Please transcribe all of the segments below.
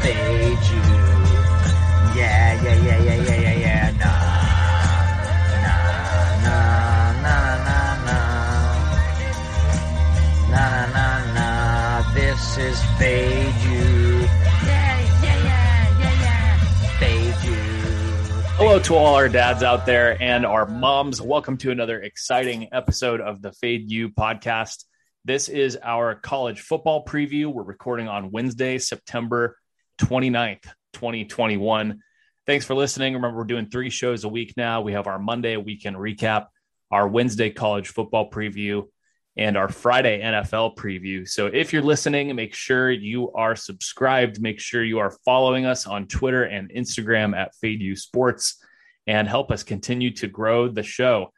fade you. Yeah, yeah, yeah, yeah, yeah, yeah, yeah. Nah, nah, nah, nah, nah, nah, nah, nah, nah. This is fade you. Yeah, yeah, yeah, yeah, yeah. Fade you. Hello to all our dads out there and our moms. Welcome to another exciting episode of the Fade You podcast. This is our college football preview. We're recording on Wednesday, September 29th, 2021. Thanks for listening. Remember, we're doing three shows a week now. We have our Monday weekend recap, our Wednesday college football preview, and our Friday NFL preview. So if you're listening, make sure you are subscribed. Make sure you are following us on Twitter and Instagram at Fade You Sports and help us continue to grow the show.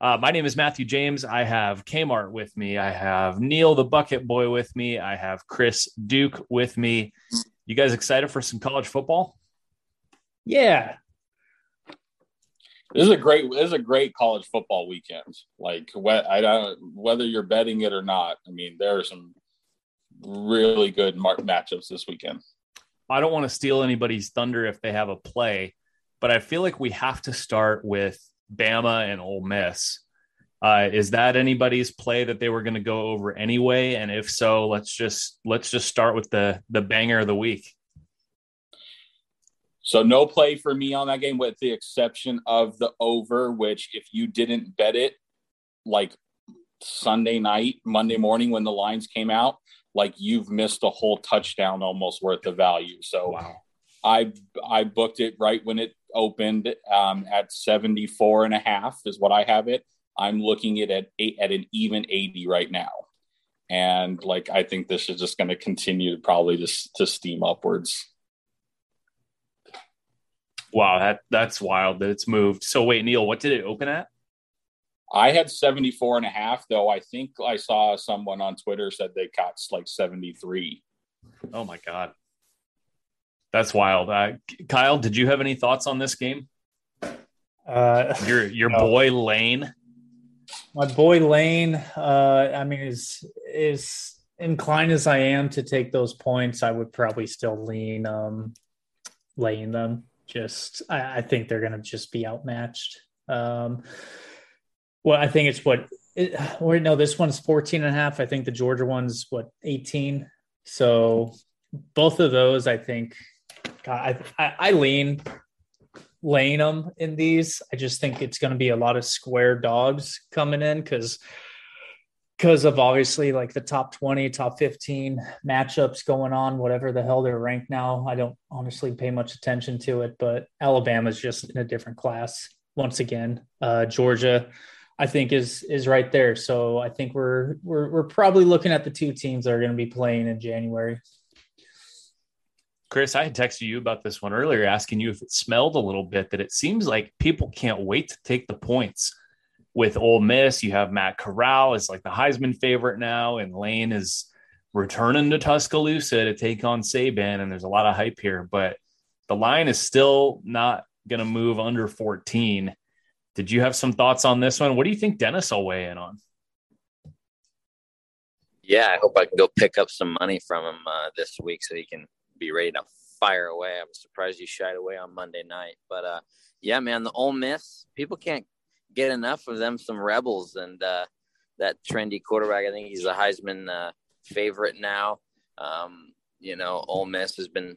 Uh, my name is Matthew James. I have Kmart with me. I have Neil the Bucket Boy with me. I have Chris Duke with me. You guys excited for some college football? Yeah. This is a great. This is a great college football weekend. Like, wh- I don't whether you're betting it or not. I mean, there are some really good mar- matchups this weekend. I don't want to steal anybody's thunder if they have a play, but I feel like we have to start with Bama and Ole Miss. Uh, is that anybody's play that they were going to go over anyway? And if so, let's just let's just start with the the banger of the week. So no play for me on that game, with the exception of the over. Which, if you didn't bet it, like Sunday night, Monday morning when the lines came out, like you've missed a whole touchdown almost worth of value. So Wow. I I booked it right when it opened um, at 74 and a half is what I have it. I'm looking at at eight, at an even 80 right now. And like I think this is just going to continue to probably just to steam upwards. Wow, that that's wild that it's moved. So wait, Neil, what did it open at? I had 74 and a half though. I think I saw someone on Twitter said they caught like 73. Oh my god. That's wild. Uh, Kyle, did you have any thoughts on this game? Uh, Your your No. boy Lane. My boy Lane, uh, I mean, is is inclined as I am to take those points, I would probably still lean um laying them. Just I, I think they're gonna just be outmatched. Um well, I think it's what it, or no, this one's 14 and a half. I think the Georgia one's what 18. So both of those, I think God, I, I, I lean laying them in these. I just think it's going to be a lot of square dogs coming in because because of obviously like the top 20 top 15 matchups going on whatever the hell they're ranked now. I don't honestly pay much attention to it but alabama's just in a different class once again. Uh, georgia i think is is right there. So i think we're we're, we're probably looking at the two teams that are going to be playing in january Chris, I had texted you about this one earlier, asking you if it smelled a little bit that it seems like people can't wait to take the points. With Ole Miss, you have Matt Corral is like the Heisman favorite now, and Lane is returning to Tuscaloosa to take on Saban, and there's a lot of hype here, but the line is still not going to move under 14. Did you have some thoughts on this one? What do you think Dennis will weigh in on? yeah, I hope I can go pick up some money from him uh, this week so he can be ready to fire away. I was surprised you shied away on Monday night, but uh, yeah, man, the Ole Miss people can't get enough of them. Some rebels and uh, that trendy quarterback. I think he's a Heisman uh, favorite now. Um, you know, Ole Miss has been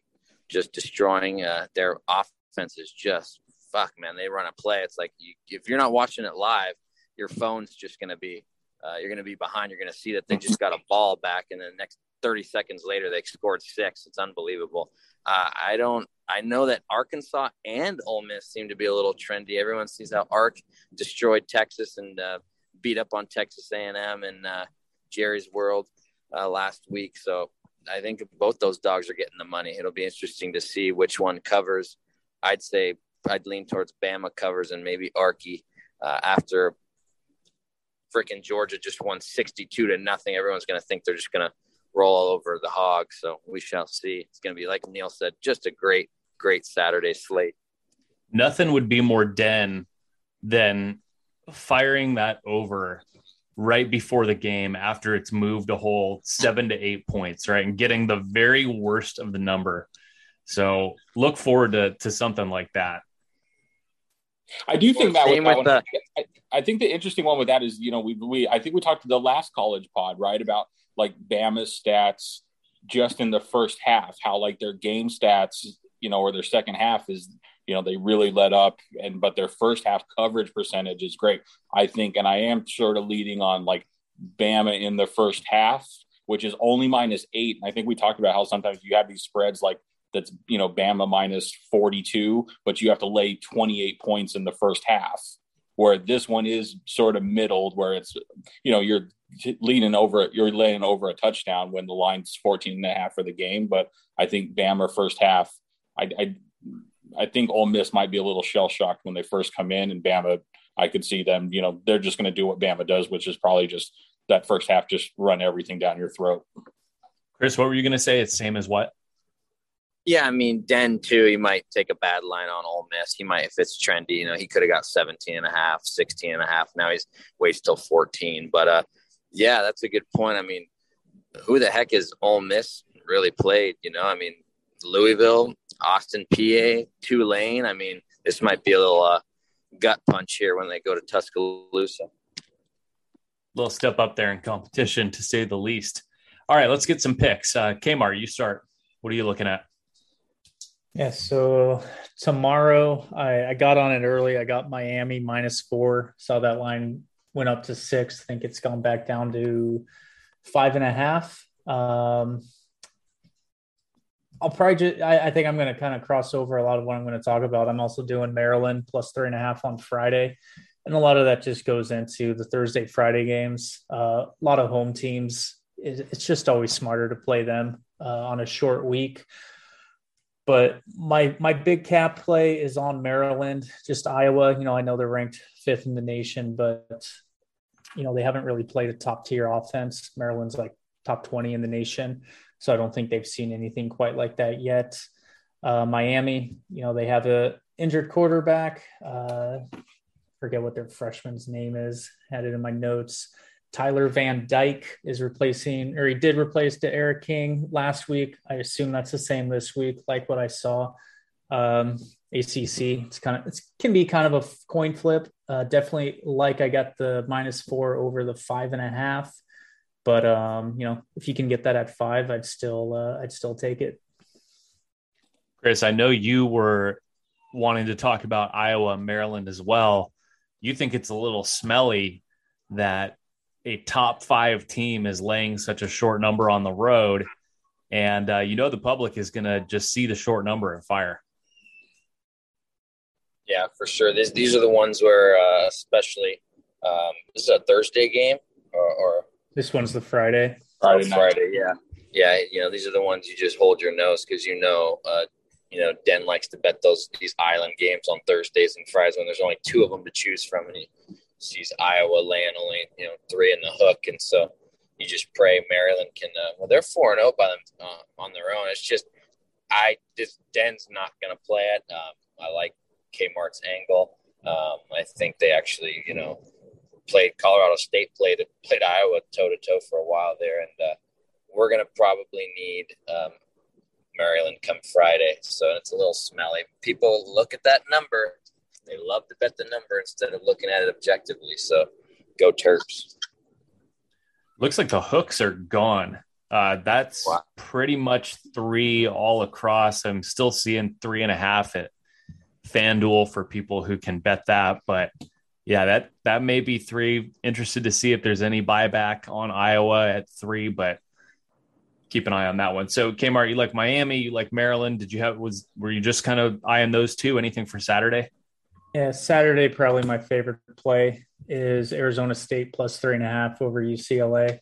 just destroying uh, their offense. Is just fuck, man. They run a play. It's like you, if you're not watching it live, your phone's just gonna be uh, you're going to be behind. You're going to see that they just got a ball back, and the next 30 seconds later, they scored six. It's unbelievable. Uh, I don't. I know that Arkansas and Ole Miss seem to be a little trendy. Everyone sees how Ark destroyed Texas and uh, beat up on Texas A&M and uh, Jerry's World uh, last week. So I think both those dogs are getting the money. It'll be interesting to see which one covers. I'd say I'd lean towards Bama covers and maybe Arky uh, after freaking Georgia just won 62 to nothing. Everyone's going to think they're just going to roll all over the Hogs. So we shall see. It's going to be, like Neil said, just a great, great Saturday slate. Nothing would be more den than firing that over right before the game after it's moved a whole seven to eight points, right? And getting the very worst of the number. So look forward to to something like that. I do think that, with that with one, I, I think the interesting one with that is, you know, we we I think we talked to the last college pod, right, about like Bama's stats just in the first half, how like their game stats, you know, or their second half is, you know, they really let up and but their first half coverage percentage is great. I think, and I am sort of leading on like Bama in the first half, which is only minus eight. And I think we talked about how sometimes you have these spreads like that's you know Bama minus 42, but you have to lay 28 points in the first half. Where this one is sort of middled, where it's you know you're leaning over you're laying over a touchdown when the line's 14 and a half for the game. But I think Bama first half, I I, I think Ole Miss might be a little shell shocked when they first come in, and Bama, I could see them, you know, they're just going to do what Bama does, which is probably just that first half, just run everything down your throat. Chris, what were you going to say? It's same as what? Yeah, I mean, Den too, he might take a bad line on Ole Miss. He might, if it's trendy, you know, he could have got 17 and a half, 16 and a half. Now he's waits till 14. But uh, yeah, that's a good point. I mean, who the heck is Ole Miss really played? You know, I mean, Louisville, Austin Peay, Tulane. I mean, this might be a little uh, gut punch here when they go to Tuscaloosa. Little step up there in competition, to say the least. All right, let's get some picks. Uh, Kmart, you start. What are you looking at? Yeah, so tomorrow I, I got on it early. I got Miami minus four. Saw that line went up to six. I think it's gone back down to five and a half. Um, I'll probably just, I, I think I'm going to kind of cross over a lot of what I'm going to talk about. I'm also doing Maryland plus three and a half on Friday. And a lot of that just goes into the Thursday, Friday games. Uh, a lot of home teams. It, it's just always smarter to play them uh, on a short week but my my big cap play is on Maryland, just Iowa. You know, I know they're ranked fifth in the nation, but you know they haven't really played a top tier offense. Maryland's like top twenty in the nation, so I don't think they've seen anything quite like that yet. Uh, Miami, you know, they have a injured quarterback. Uh, forget what their freshman's name is. Had it in my notes. Tyler Van Dyke is replacing, or he did replace Eric King last week. I assume that's the same this week, like what I saw. Um, ACC, it's kind of it can be kind of a coin flip. Uh, definitely like I got the minus four over the five and a half, but um, you know if you can get that at five, I'd still uh, I'd still take it. Chris, I know you were wanting to talk about Iowa, Maryland as well. You think it's a little smelly that a top five team is laying such a short number on the road, and uh, you know the public is going to just see the short number and fire. Yeah, for sure. These these are the ones where, uh, especially, um, this is a Thursday game, or, or this one's the Friday. Friday, Friday, yeah, yeah. You know, these are the ones you just hold your nose because you know, uh, you know, Den likes to bet those these island games on Thursdays and Fridays when there's only two of them to choose from, and he sees Iowa laying only you know three in the hook, and so you just pray Maryland can. Uh, well, they're four and zero oh by them uh, on their own. It's just I just Den's not going to play it. Um, I like Kmart's angle. Um, I think they actually you know played Colorado State played played Iowa toe to toe for a while there, and uh, we're going to probably need. Um, Maryland come Friday, so it's a little smelly. People look at that number they love to bet the number instead of looking at it objectively. So go Terps. Looks like the hooks are gone. Uh, that's wow. pretty much three all across. I'm still seeing three and a half at FanDuel for people who can bet that. But yeah, that that may be three. Interested to see if there's any buyback on Iowa at three, but keep an eye on that one. So Kmart, you like Miami, you like Maryland. Did you have was were you just kind of eyeing those two? Anything for Saturday? Yeah, Saturday probably my favorite play is Arizona State plus three and a half over UCLA.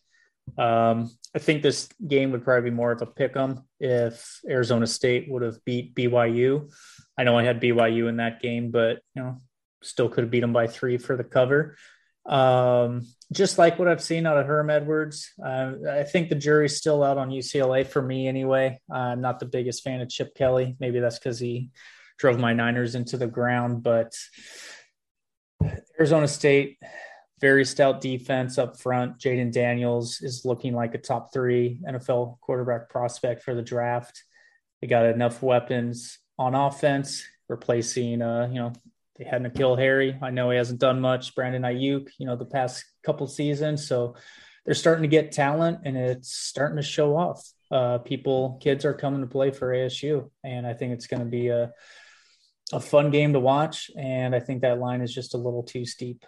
Um, I think this game would probably be more of a pick 'em if Arizona State would have beat BYU. I know I had BYU in that game, but you know, still could have beat them by three for the cover. Um, just like what I've seen out of Herm Edwards, uh, I think the jury's still out on UCLA for me anyway. I'm not the biggest fan of Chip Kelly. Maybe that's because he drove my Niners into the ground. But Arizona State, very stout defense up front. Jayden Daniels is looking like a top three NFL quarterback prospect for the draft. they got enough weapons on offense, replacing uh, you know, they had N'Keal Harry. I know he hasn't done much. Brandon Aiyuk, you know, the past couple seasons. So they're starting to get talent and it's starting to show off. Uh, people, kids are coming to play for ASU, and I think it's going to be a a fun game to watch. And I think that line is just a little too steep.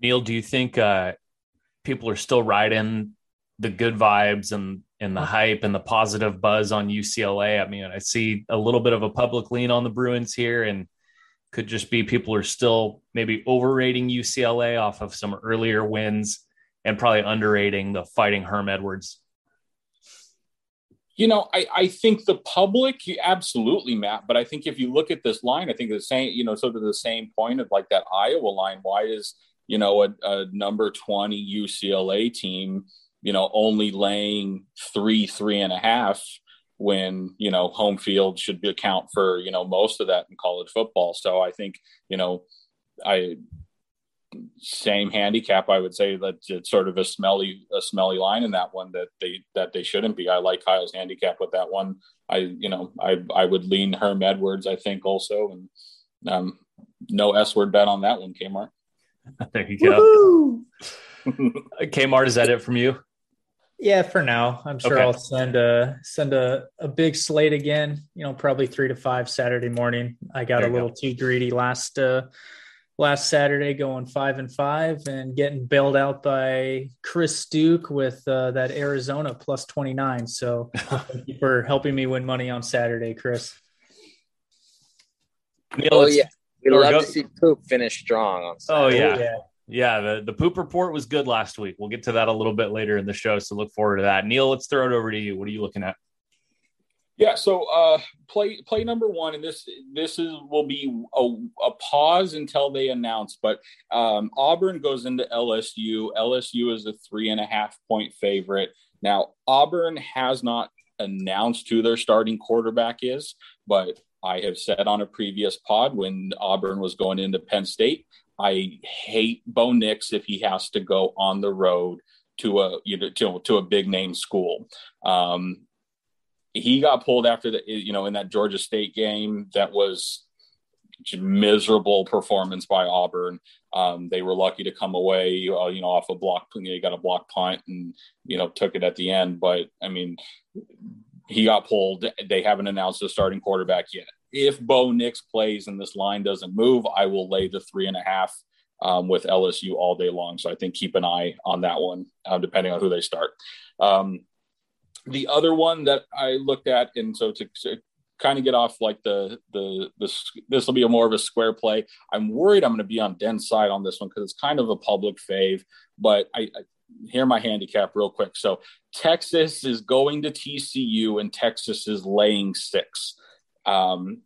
Neil, do you think uh, people are still riding the good vibes and and the hype and the positive buzz on UCLA? I mean, I see a little bit of a public lean on the Bruins here, and could just be people are still maybe overrating UCLA off of some earlier wins and probably underrating the fighting Herm Edwards. You know, I, I think the public, absolutely, Matt. But I think if you look at this line, I think the same, you know, sort of the same point of like that Iowa line. Why is you know, a, a number 20 UCLA team, you know, only laying three, three and a half when, you know, home field should account for, you know, most of that in college football. So I think, you know, I, same handicap i would say that it's sort of a smelly a smelly line in that one that they that they shouldn't be i like kyle's handicap with that one i you know i i would lean herm edwards i think also and um no s word bet on that one kmart there you go. Kmart, is that it from you? Yeah, for now. I'm sure okay. I'll send a send a, a big slate again. You know, probably three to five Saturday morning. I got there a little go. too greedy last uh last Saturday, going five and five and getting bailed out by Chris Duke with uh, that Arizona plus twenty nine. So thank you for helping me win money on Saturday, Chris. oh yeah, we love go- to see poop finish strong. On oh yeah. yeah. Yeah, the, the poop report was good last week. We'll get to that a little bit later in the show, so look forward to that. Neil, let's throw it over to you. What are you looking at? Yeah, so uh, play play number one, and this this is will be a, a pause until they announce. But um, Auburn goes into LSU. LSU is a three and a half point favorite. Now Auburn has not announced who their starting quarterback is, but I have said on a previous pod when Auburn was going into Penn State, I hate Bo Nix if he has to go on the road to a you know to, to a big name school. Um, he got pulled after the you know in that Georgia State game that was miserable performance by Auburn. Um, they were lucky to come away, uh, you know, off a block. You got a block punt and you know took it at the end. But I mean, he got pulled. They haven't announced the starting quarterback yet. If Bo Nix plays and this line doesn't move, I will lay the three and a half um, with LSU all day long. So I think keep an eye on that one, uh, depending on who they start. Um, the other one that I looked at, and so to, to kind of get off like the the the this will be a more of a square play. I'm worried I'm going to be on Den's side on this one because it's kind of a public fave, but I, I hear my handicap real quick. So Texas is going to TCU and Texas is laying six. Um,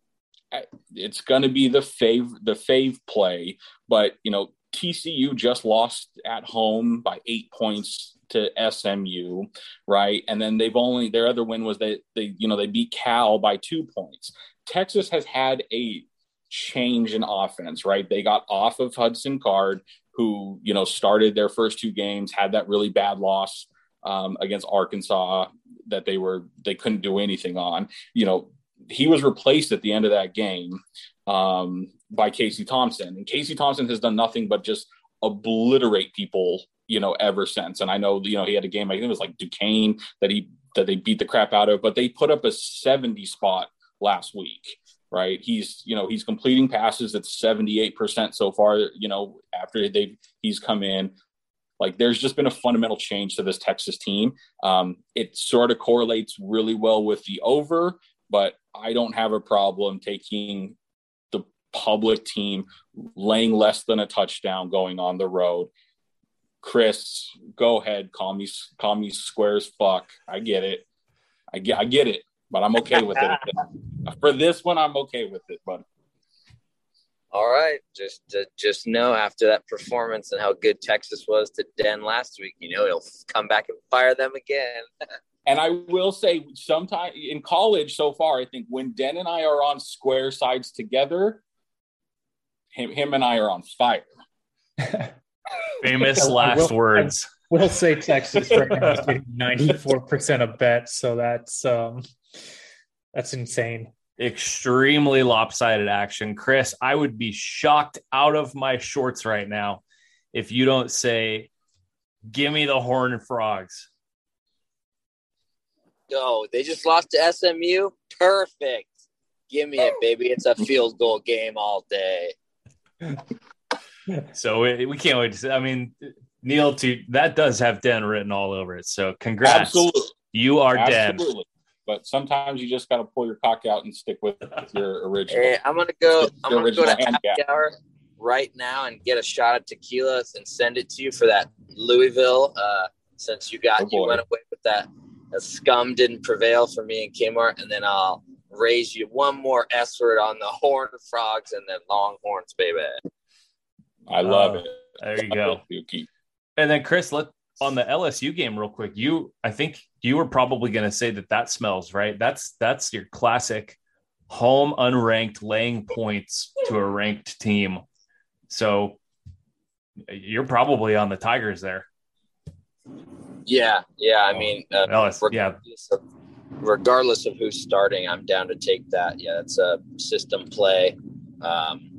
it's going to be the fave the fave play, but you know TCU just lost at home by eight points to SMU, right? And then they've only their other win was that they you know they beat Cal by two points. Texas has had a change in offense, right? They got off of Hudson Card who you know started their first two games, had that really bad loss um, against Arkansas that they were they couldn't do anything on. You know, he was replaced at the end of that game um, by Casey Thompson, and Casey Thompson has done nothing but just obliterate people, you know, ever since. And I know you know he had a game I think it was like Duquesne that he that they beat the crap out of, but they put up a 70 spot last week right? He's, you know, he's completing passes at 78% so far, you know, after they he's come in. Like there's just been a fundamental change to this Texas team. Um, it sort of correlates really well with the over, but I don't have a problem taking the public team laying less than a touchdown going on the road. Chris, go ahead, call me call me squares fuck. I get it. I get I get it but I'm okay with it. For this one, I'm okay with it, but. All right, just uh, just know after that performance and how good Texas was to Den last week, you know he'll come back and fire them again. and I will say, sometime in college so far, I think when Den and I are on square sides together, him him and I are on fire. Famous last will, words. I will say Texas right now is getting ninety four percent of bets, so that's um That's insane. Extremely lopsided action. Chris, I would be shocked out of my shorts right now if you don't say, Give me the Horned Frogs. Go. They just lost to SMU. Perfect. Give me it, baby. It's a field goal game all day. So we, we can't wait to see. I mean, Neil, to that does have Den written all over it. So congrats. Absolutely. You are Den. But sometimes you just got to pull your cock out and stick with your original. Hey, I'm gonna go. I'm gonna go to happy handicap. hour right now and get a shot of tequila and send it to you for that Louisville. Uh, since you got Oh, you went away with that, the scum didn't prevail for me and Kmart, and then I'll raise you one more S word on the Horned Frogs and then Longhorns, baby. I love Oh, it. There you go. Yuki. And then Chris, let on the LSU game real quick. You, I think you were probably going to say that that smells right. That's that's your classic home unranked laying points to a ranked team. So you're probably on the Tigers there. Yeah, yeah. I mean, uh, LS, yeah, regardless of, regardless of who's starting, I'm down to take that. Yeah, it's a system play. Um,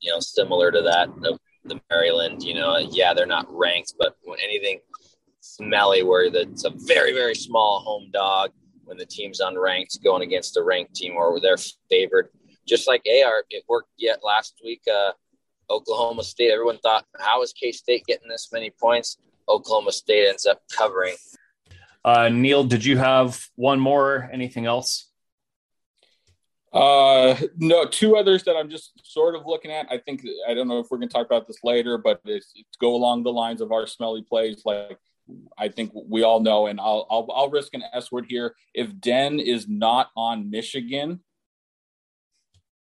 you know, similar to that of the Maryland. You know, yeah, they're not ranked, but when anything smelly, where it's a very very small home dog when the team's unranked going against a ranked team or they're favored, just like AR, it worked yet last week. Uh, Oklahoma State. Everyone thought, how is K State getting this many points? Oklahoma State ends up covering. Uh, Neil, did you have one more? Anything else? Uh, no, two others that I'm just sort of looking at. I think I don't know if we're going to talk about this later, but it's, it's go along the lines of our smelly plays. Like I think we all know, and I'll I'll, I'll risk an S word here. If Den is not on Michigan,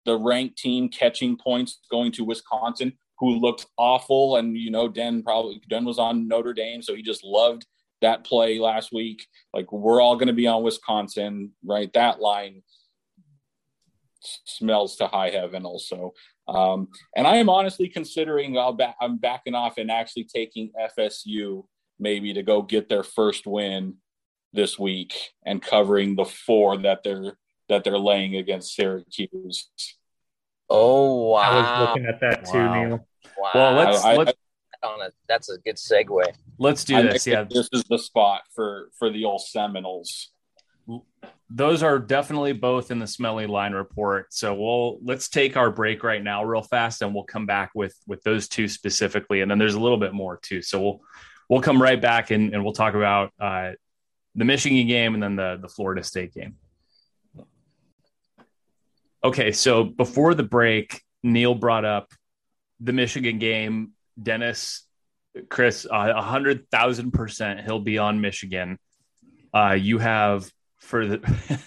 the ranked team catching points going to Wisconsin, who looked awful, and you know Den probably Den was on Notre Dame, so he just loved that play last week. Like we're all going to be on Wisconsin, right? That line smells to high heaven also um, and i am honestly considering I'll back, i'm backing off and actually taking fsu maybe to go get their first win this week and covering the four that they're that they're laying against syracuse Oh wow! I was looking at that too, Wow. Neil. wow. Well, let's I- I- let's on a, that's a good segue. let's do I this. Yeah, this is the spot for for the old seminoles those are definitely both in the smelly line report. So we'll let's take our break right now, real fast, and we'll come back with with those two specifically, and then there's a little bit more too. So we'll we'll come right back and, and we'll talk about uh, the Michigan game and then the the Florida State game. Okay, so before the break, Neil brought up the Michigan game. Dennis, Chris, a hundred thousand percent, he'll be on Michigan. Uh, you have for the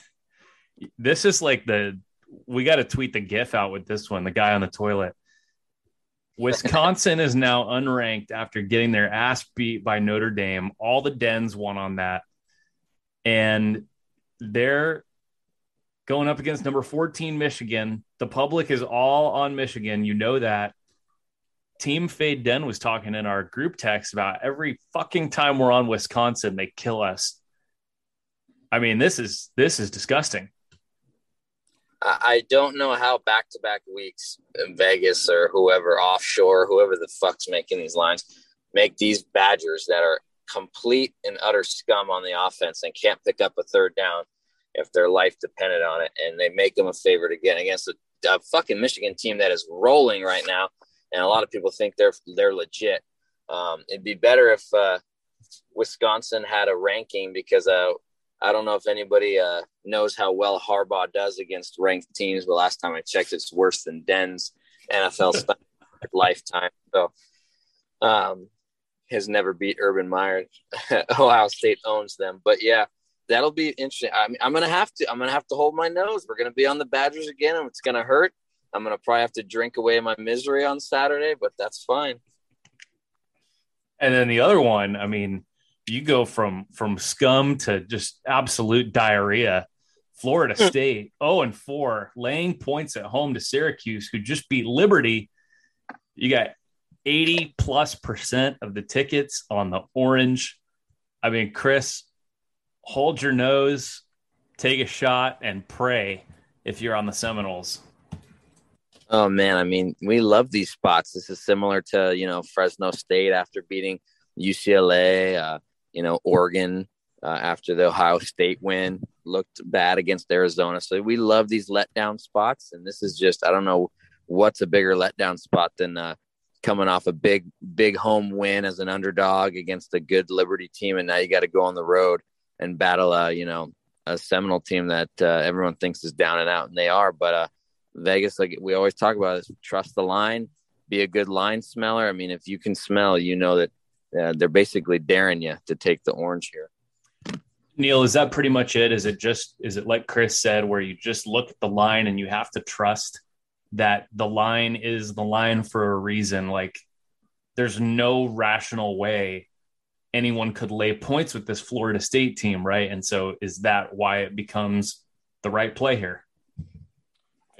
this is like the we got to tweet the gif out with this one the guy on the toilet. Wisconsin is now unranked after getting their ass beat by notre dame. All the dens won on that. And they're going up against number 14 michigan. The public is all on michigan. You know that. Team fade den was talking in our group text about every fucking time we're on wisconsin they kill us I mean, this is this is disgusting. I, don't know how back to back weeks in Vegas or whoever offshore, whoever the fuck's making these lines, make these Badgers that are complete and utter scum on the offense and can't pick up a third down if their life depended on it, and they make them a favorite again against a, a fucking Michigan team that is rolling right now, and a lot of people think they're they're legit. Um, it'd be better if uh, Wisconsin had a ranking because uh, I don't know if anybody uh, knows how well Harbaugh does against ranked teams, but last time I checked, it's worse than Den's NFL lifetime. So, um, has never beat Urban Meyer. Ohio State owns them, but yeah, that'll be interesting. I mean, I'm gonna have to. I'm gonna have to hold my nose. We're gonna be on the Badgers again, and it's gonna hurt. I'm gonna probably have to drink away my misery on Saturday, but that's fine. And then the other one, I mean, you go from from scum to just absolute diarrhea. Florida State, 0 and 4, laying points at home to Syracuse, who just beat Liberty. You got 80 plus percent of the tickets on the orange. I mean, Chris, hold your nose. take a shot and pray if you're on the Seminoles? Oh man, I mean, we love these spots. This is similar to you know Fresno State after beating UCLA, uh, you know Oregon uh, after the Ohio State win looked bad against Arizona. So we love these letdown spots, and this is just I don't know what's a bigger letdown spot than uh, coming off a big big home win as an underdog against a good Liberty team, and now you got to go on the road and battle a you know a Seminole team that uh, everyone thinks is down and out, and they are, but uh, Vegas, like we always talk about, is trust the line, be a good line smeller. I mean, if you can smell, you know that uh, they're basically daring you to take the orange here. Neil, is that pretty much it? Is it just is it like Chris said, where you just look at the line and you have to trust that the line is the line for a reason? Like, there's no rational way anyone could lay points with this Florida State team, right? And so, is that why it becomes the right play here?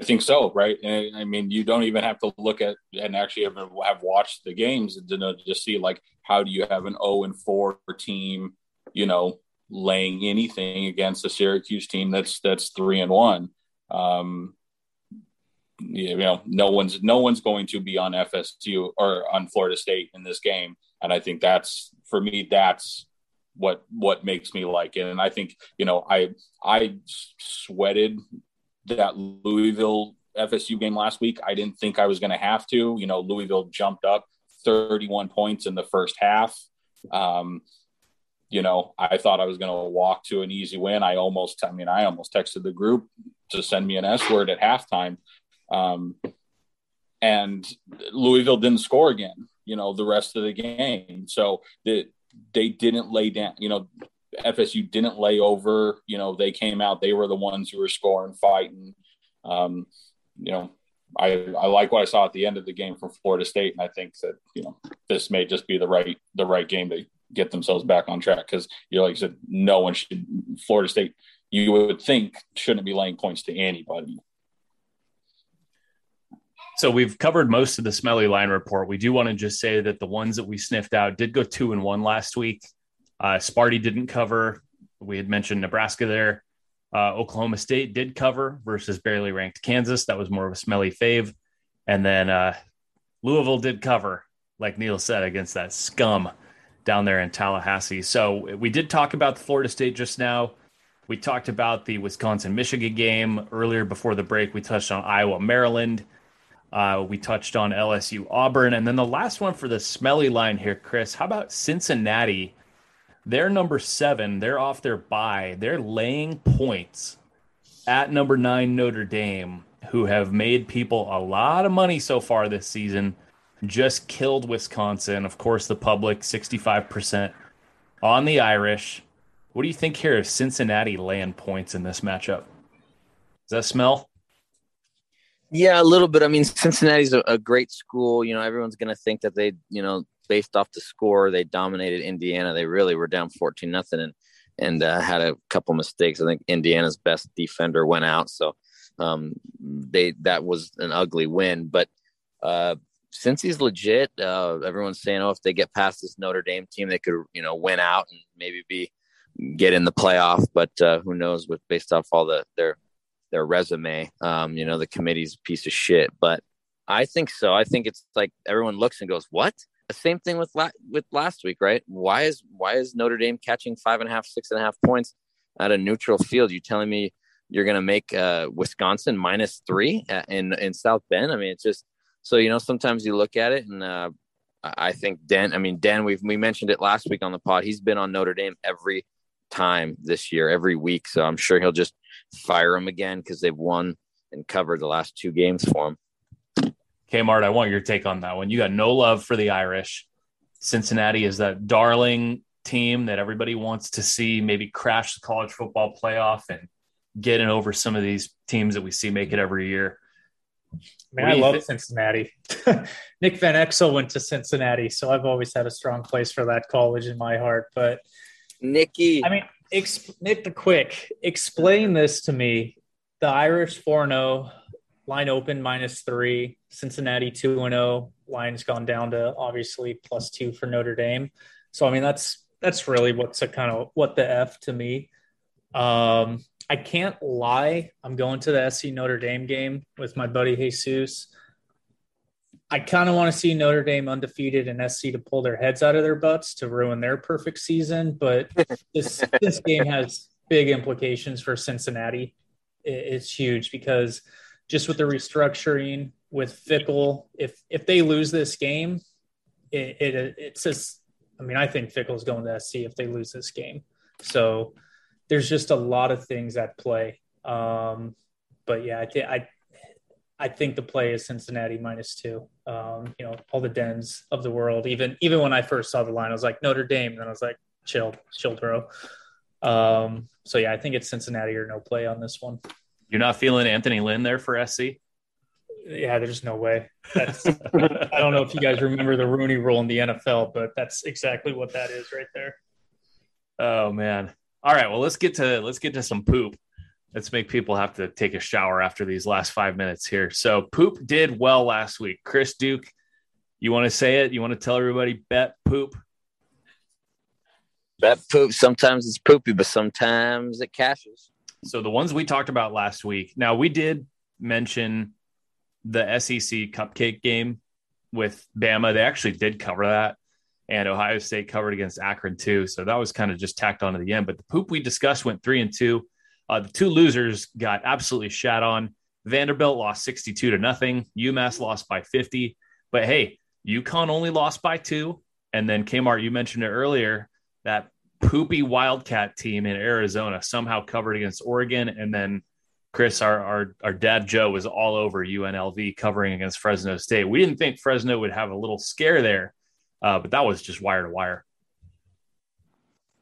I think so, right? And I mean, you don't even have to look at and actually have, have watched the games to just see like how do you have an 0 and 4 team, you know, laying anything against a Syracuse team that's that's three and one. Um, you know, no one's no one's going to be on FSU or on Florida State in this game, and I think that's for me that's what what makes me like it. And I think you know I I sweated that Louisville FSU game last week. I didn't think I was going to have to. You know, Louisville jumped up 31 points in the first half. Um, you know, I thought I was going to walk to an easy win. I almost, I mean, I almost texted the group to send me an S word at halftime. Um, and Louisville didn't score again, you know, the rest of the game. So the, they didn't lay down, you know, FSU didn't lay over. You know, they came out, they were the ones who were scoring, fighting. Um, you know, I, I like what I saw at the end of the game from Florida State, and I think that you know this may just be the right the right game to get themselves back on track because you know, like I said, no one should Florida State. You would think shouldn't be laying points to anybody. So we've covered most of the smelly line report. We do want to just say that the ones that we sniffed out did go two and one last week. Uh, Sparty didn't cover. We had mentioned Nebraska there. Uh, Oklahoma State did cover versus barely ranked Kansas. That was more of a smelly fave. And then uh, Louisville did cover, like Neil said, against that scum down there in Tallahassee. So we did talk about the Florida State just now. We talked about the Wisconsin Michigan game earlier before the break. We touched on Iowa Maryland. Uh, we touched on LSU Auburn. And then the last one for the smelly line here, Chris. How about Cincinnati they're number seven. They're off their bye. They're laying points at number nine Notre Dame, who have made people a lot of money so far this season. Just killed Wisconsin. Of course, the public 65% on the Irish. What do you think here of Cincinnati laying points in this matchup? Does that smell? Yeah, a little bit. I mean, Cincinnati's a, a great school. You know, everyone's going to think that they, you know, based off the score, they dominated Indiana. They really were down 14 nothing and and uh, had a couple mistakes. I think Indiana's best defender went out, so um, they that was an ugly win. But uh, Cincy's legit, uh, everyone's saying, oh, if they get past this Notre Dame team, they could you know win out and maybe be get in the playoff. But uh, who knows? With based off all the their their resume, um, you know, the committee's a piece of shit. But I think so. I think it's like everyone looks and goes, "What? Same thing with la- with last week, right? Why is why is Notre Dame catching five and a half, six and a half points at a neutral field? You telling me you're going to make uh, Wisconsin minus three in in South Bend? I mean, it's just so you know. Sometimes you look at it, and uh, I think Dan. I mean, Dan. We we mentioned it last week on the pod. He's been on Notre Dame every time this year, every week. So I'm sure he'll just fire him again because they've won and covered the last two games for him. Kmart, I want your take on that one. You got no love for the Irish. Cincinnati is that darling team that everybody wants to see maybe crash the college football playoff and getting over some of these teams that we see make it every year. Man, I love Cincinnati. Nick Van Exel went to Cincinnati, so I've always had a strong place for that college in my heart. But Nicky, I mean, exp- Nick the Quick, explain this to me. The Irish 4 0, line open minus three. Cincinnati 2 and 0. Line's gone down to obviously plus two for Notre Dame. So I mean that's that's really what's a kind of what the F to me. Um, I can't lie. I'm going to the SC Notre Dame game with my buddy Jesus. I kind of want to see Notre Dame undefeated and SC to pull their heads out of their butts to ruin their perfect season. But this this game has big implications for Cincinnati. It's huge because just with the restructuring with Fickell, if if they lose this game, it, it it's just. I mean, I think Fickell's going to SC if they lose this game. So there's just a lot of things at play. Um, but yeah, I, th- I I think the play is Cincinnati minus two. Um, you know, all the dens of the world. Even even when I first saw the line, I was like Notre Dame, and then I was like, chill, chill, bro. Um, so yeah, I think it's Cincinnati or no play on this one. You're not feeling Anthony Lynn there for SC? Yeah, there's no way. That's I don't know if you guys remember the Rooney Rule in the NFL, but that's exactly what that is right there. Oh man. All right, well let's get to let's get to some poop. Let's make people have to take a shower after these last five minutes here. So poop did well last week. Chris Duke, you want to say it? You want to tell everybody bet poop? Bet poop. Sometimes it's poopy, but sometimes it cashes. So the ones we talked about last week. Now we did mention the SEC cupcake game with Bama. They actually did cover that. And Ohio State covered against Akron too. So that was kind of just tacked on to the end. But the poop we discussed went three and two. Uh, the two losers got absolutely shat on. Vanderbilt lost 62 to nothing. UMass lost by 50. But hey, UConn only lost by two. And then Kmart, you mentioned it earlier, that poopy Wildcat team in Arizona somehow covered against Oregon. And then Chris, our, our, our dad Joe was all over UNLV covering against Fresno State. We didn't think Fresno would have a little scare there, uh, but that was just wire to wire.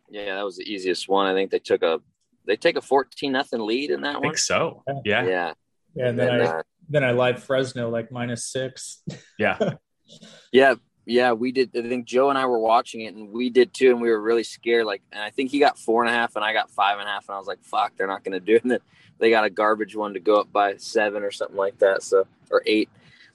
Yeah, that was the easiest one. I think they took a they take a fourteen nothing lead in that one. I one. think so. Yeah. Yeah, Yeah, and then And, I uh, then I live Fresno like minus six. Yeah. yeah, yeah. We did. I think Joe and I were watching it, and we did too, and we were really scared. Like, and I think he got four and a half, and I got five and a half, and I was like, "Fuck, they're not going to do it." They got a garbage one to go up by seven or something like that. So or eight.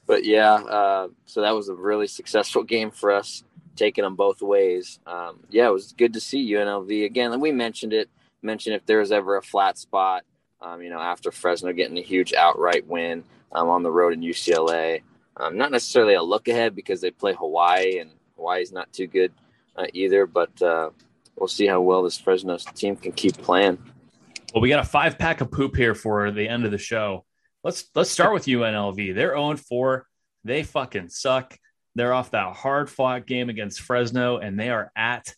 But yeah, uh, so that was a really successful game for us, taking them both ways. Um, yeah, it was good to see UNLV again. And we mentioned it. Mentioned if there was ever a flat spot, um, you know, after Fresno getting a huge outright win um, on the road in UCLA. Um, not necessarily a look ahead because they play Hawaii, and Hawaii's not too good uh, either. But uh, we'll see how well this Fresno team can keep playing. Well, we got a five pack of poop here for the end of the show. Let's let's start with UNLV. They're 0 4. They fucking suck. They're off that hard fought game against Fresno, and they are at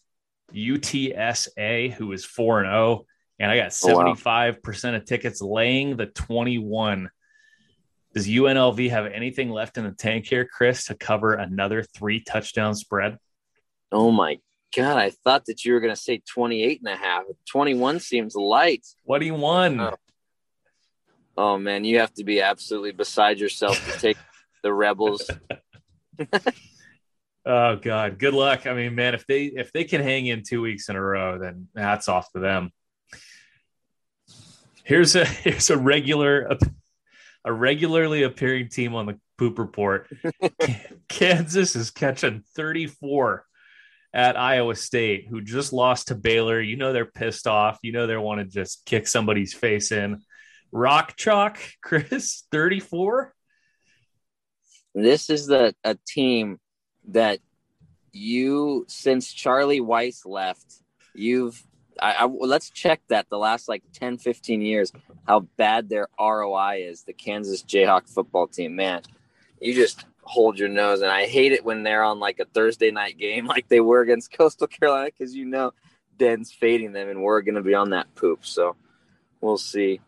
UTSA, who is 4 and 0. And I got Oh, 75% of tickets laying the 21. Does UNLV have anything left in the tank here, Chris, to cover another three touchdown spread? Oh my God, I thought that you were going to say 28 and a half. 21 seems light. 21. Oh. Oh man, you have to be absolutely beside yourself to take the Rebels. Oh God, good luck. I mean, man, if they if they can hang in two weeks in a row, then hats off to them. Here's a here's a regular a regularly appearing team on the poop report. Kansas is catching 34 at Iowa State, who just lost to Baylor. You know they're pissed off. You know they want to just kick somebody's face in. Rock chalk, Chris, 34. This is the a team that you since Charlie Weis left, you've I, I let's check that the last like 10 15 years how bad their ROI is the Kansas Jayhawk football team. Man you just hold your nose and I hate it when they're on like a Thursday night game like they were against Coastal Carolina cuz you know Den's fading them and we're going to be on that poop so we'll see.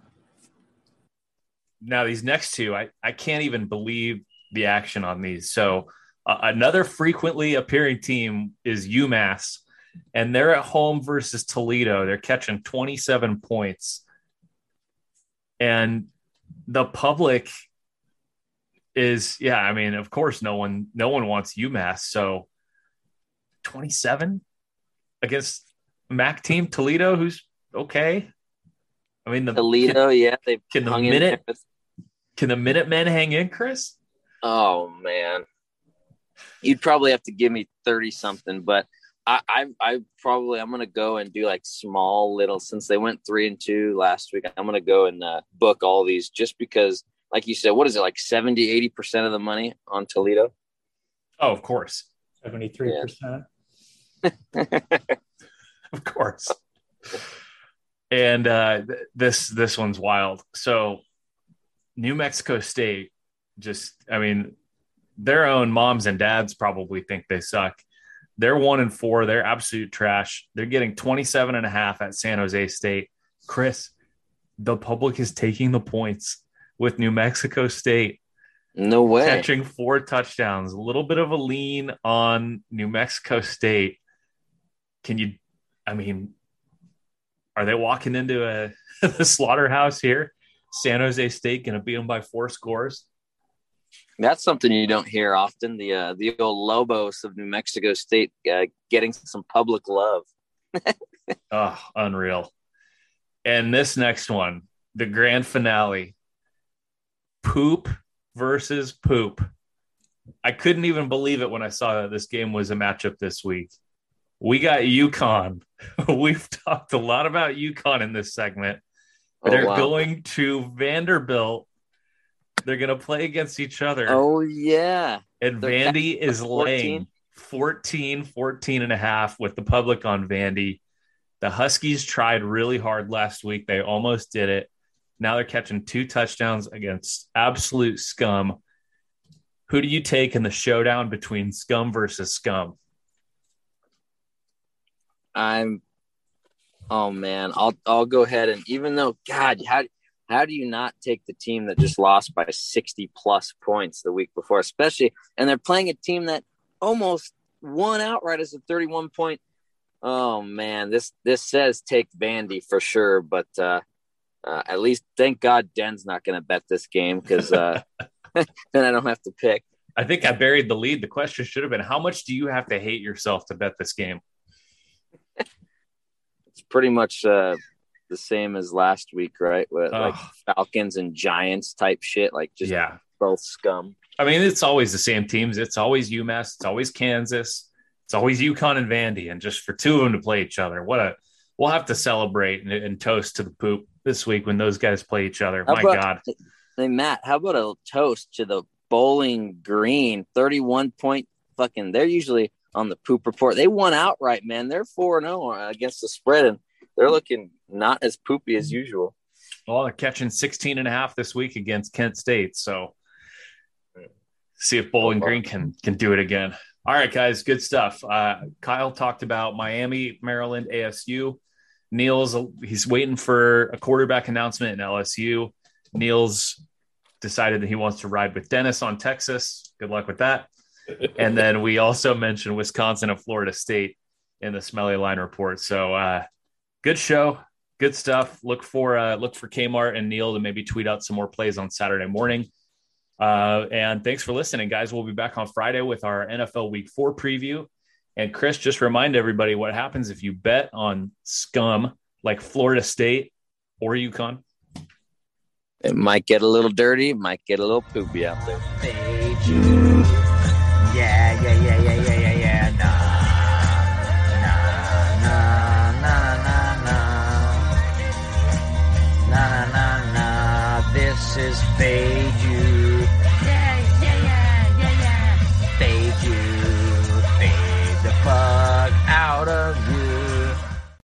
Now these next two i, I can't even believe the action on these. So uh, another frequently appearing team is umass and they're at home versus toledo. They're catching 27 points. And the public is yeah i mean of course no one no one wants umass. So 27 against mac team toledo who's okay. I mean the Toledo yeah they've can the minute can the minutemen hang in chris? Oh man. You'd probably have to give me 30 something, but I, I, I probably I'm gonna go and do like small little since they went three and two last week. I'm gonna go and uh, book all these just because, like you said, what is it like 70, 80 percent of the money on Toledo? Oh, of course, seventy three percent. of course. And uh, th- this this one's wild. So, New Mexico State, just I mean, their own moms and dads probably think they suck. They're one and four. They're absolute trash. They're getting 27 and a half at San Jose State. Chris, the public is taking the points with New Mexico State No way. catching four touchdowns. A little bit of a lean on New Mexico State. Can you, I mean, are they walking into a the slaughterhouse here? San Jose State going to beat them by four scores? That's something you don't hear often. The uh, the old Lobos of New Mexico State uh, getting some public love. Oh, unreal. And this next one, the grand finale poop versus poop. I couldn't even believe it when I saw that this game was a matchup this week. We got UConn. We've talked a lot about UConn in this segment. Oh, They're wow. going to Vanderbilt. They're going to play against each other. Oh yeah, and they're Vandy is 14? laying 14, 14 and a half with the public on Vandy. The Huskies tried really hard last week. They almost did it. Now they're catching two touchdowns against absolute scum. Who do you take in the showdown between scum versus scum? I'm. Oh man, I'll I'll go ahead and even though God, how how do you not take the team that just lost by sixty plus points the week before, especially and they're playing a team that almost won outright as a thirty one point. Oh man, this this says take Vandy for sure, but uh, uh, at least thank God Den's not going to bet this game because uh, then I don't have to pick. I think I buried the lead. The question should have been how much do you have to hate yourself to bet this game? It's pretty much uh, the same as last week, right? With like Falcons and Giants type shit, like just yeah. both scum. I mean, it's always the same teams. It's always UMass. It's always Kansas. It's always UConn and Vandy. And just for two of them to play each other, what a we'll have to celebrate and, and toast to the poop this week when those guys play each other. How My about- God. Hey Matt, how about a toast to the Bowling Green, thirty-one point fucking? They're usually on the poop report. They won outright, man. They're four zero oh, against the spread, and they're looking not as poopy as usual. Well, they're catching 16 and a half this week against Kent State. So see if Bowling Green can can do it again. All right, guys, good stuff. Uh, Kyle talked about Miami, Maryland, ASU. Neil's he's waiting for a quarterback announcement in LSU. Neil's decided that he wants to ride with Dennis on Texas. Good luck with that. And then we also mentioned Wisconsin and Florida State in the Smelly Line report. So uh, good show, good stuff. Look for uh, look for Kmart and Neil to maybe tweet out some more plays on Saturday morning. Uh, and thanks for listening, guys. We'll be back on Friday with our NFL Week Four preview. And Chris, just remind everybody what happens if you bet on scum like Florida State or UConn. It might get a little dirty, might get a little poopy out there. Yeah, yeah, yeah, yeah. This is Fade.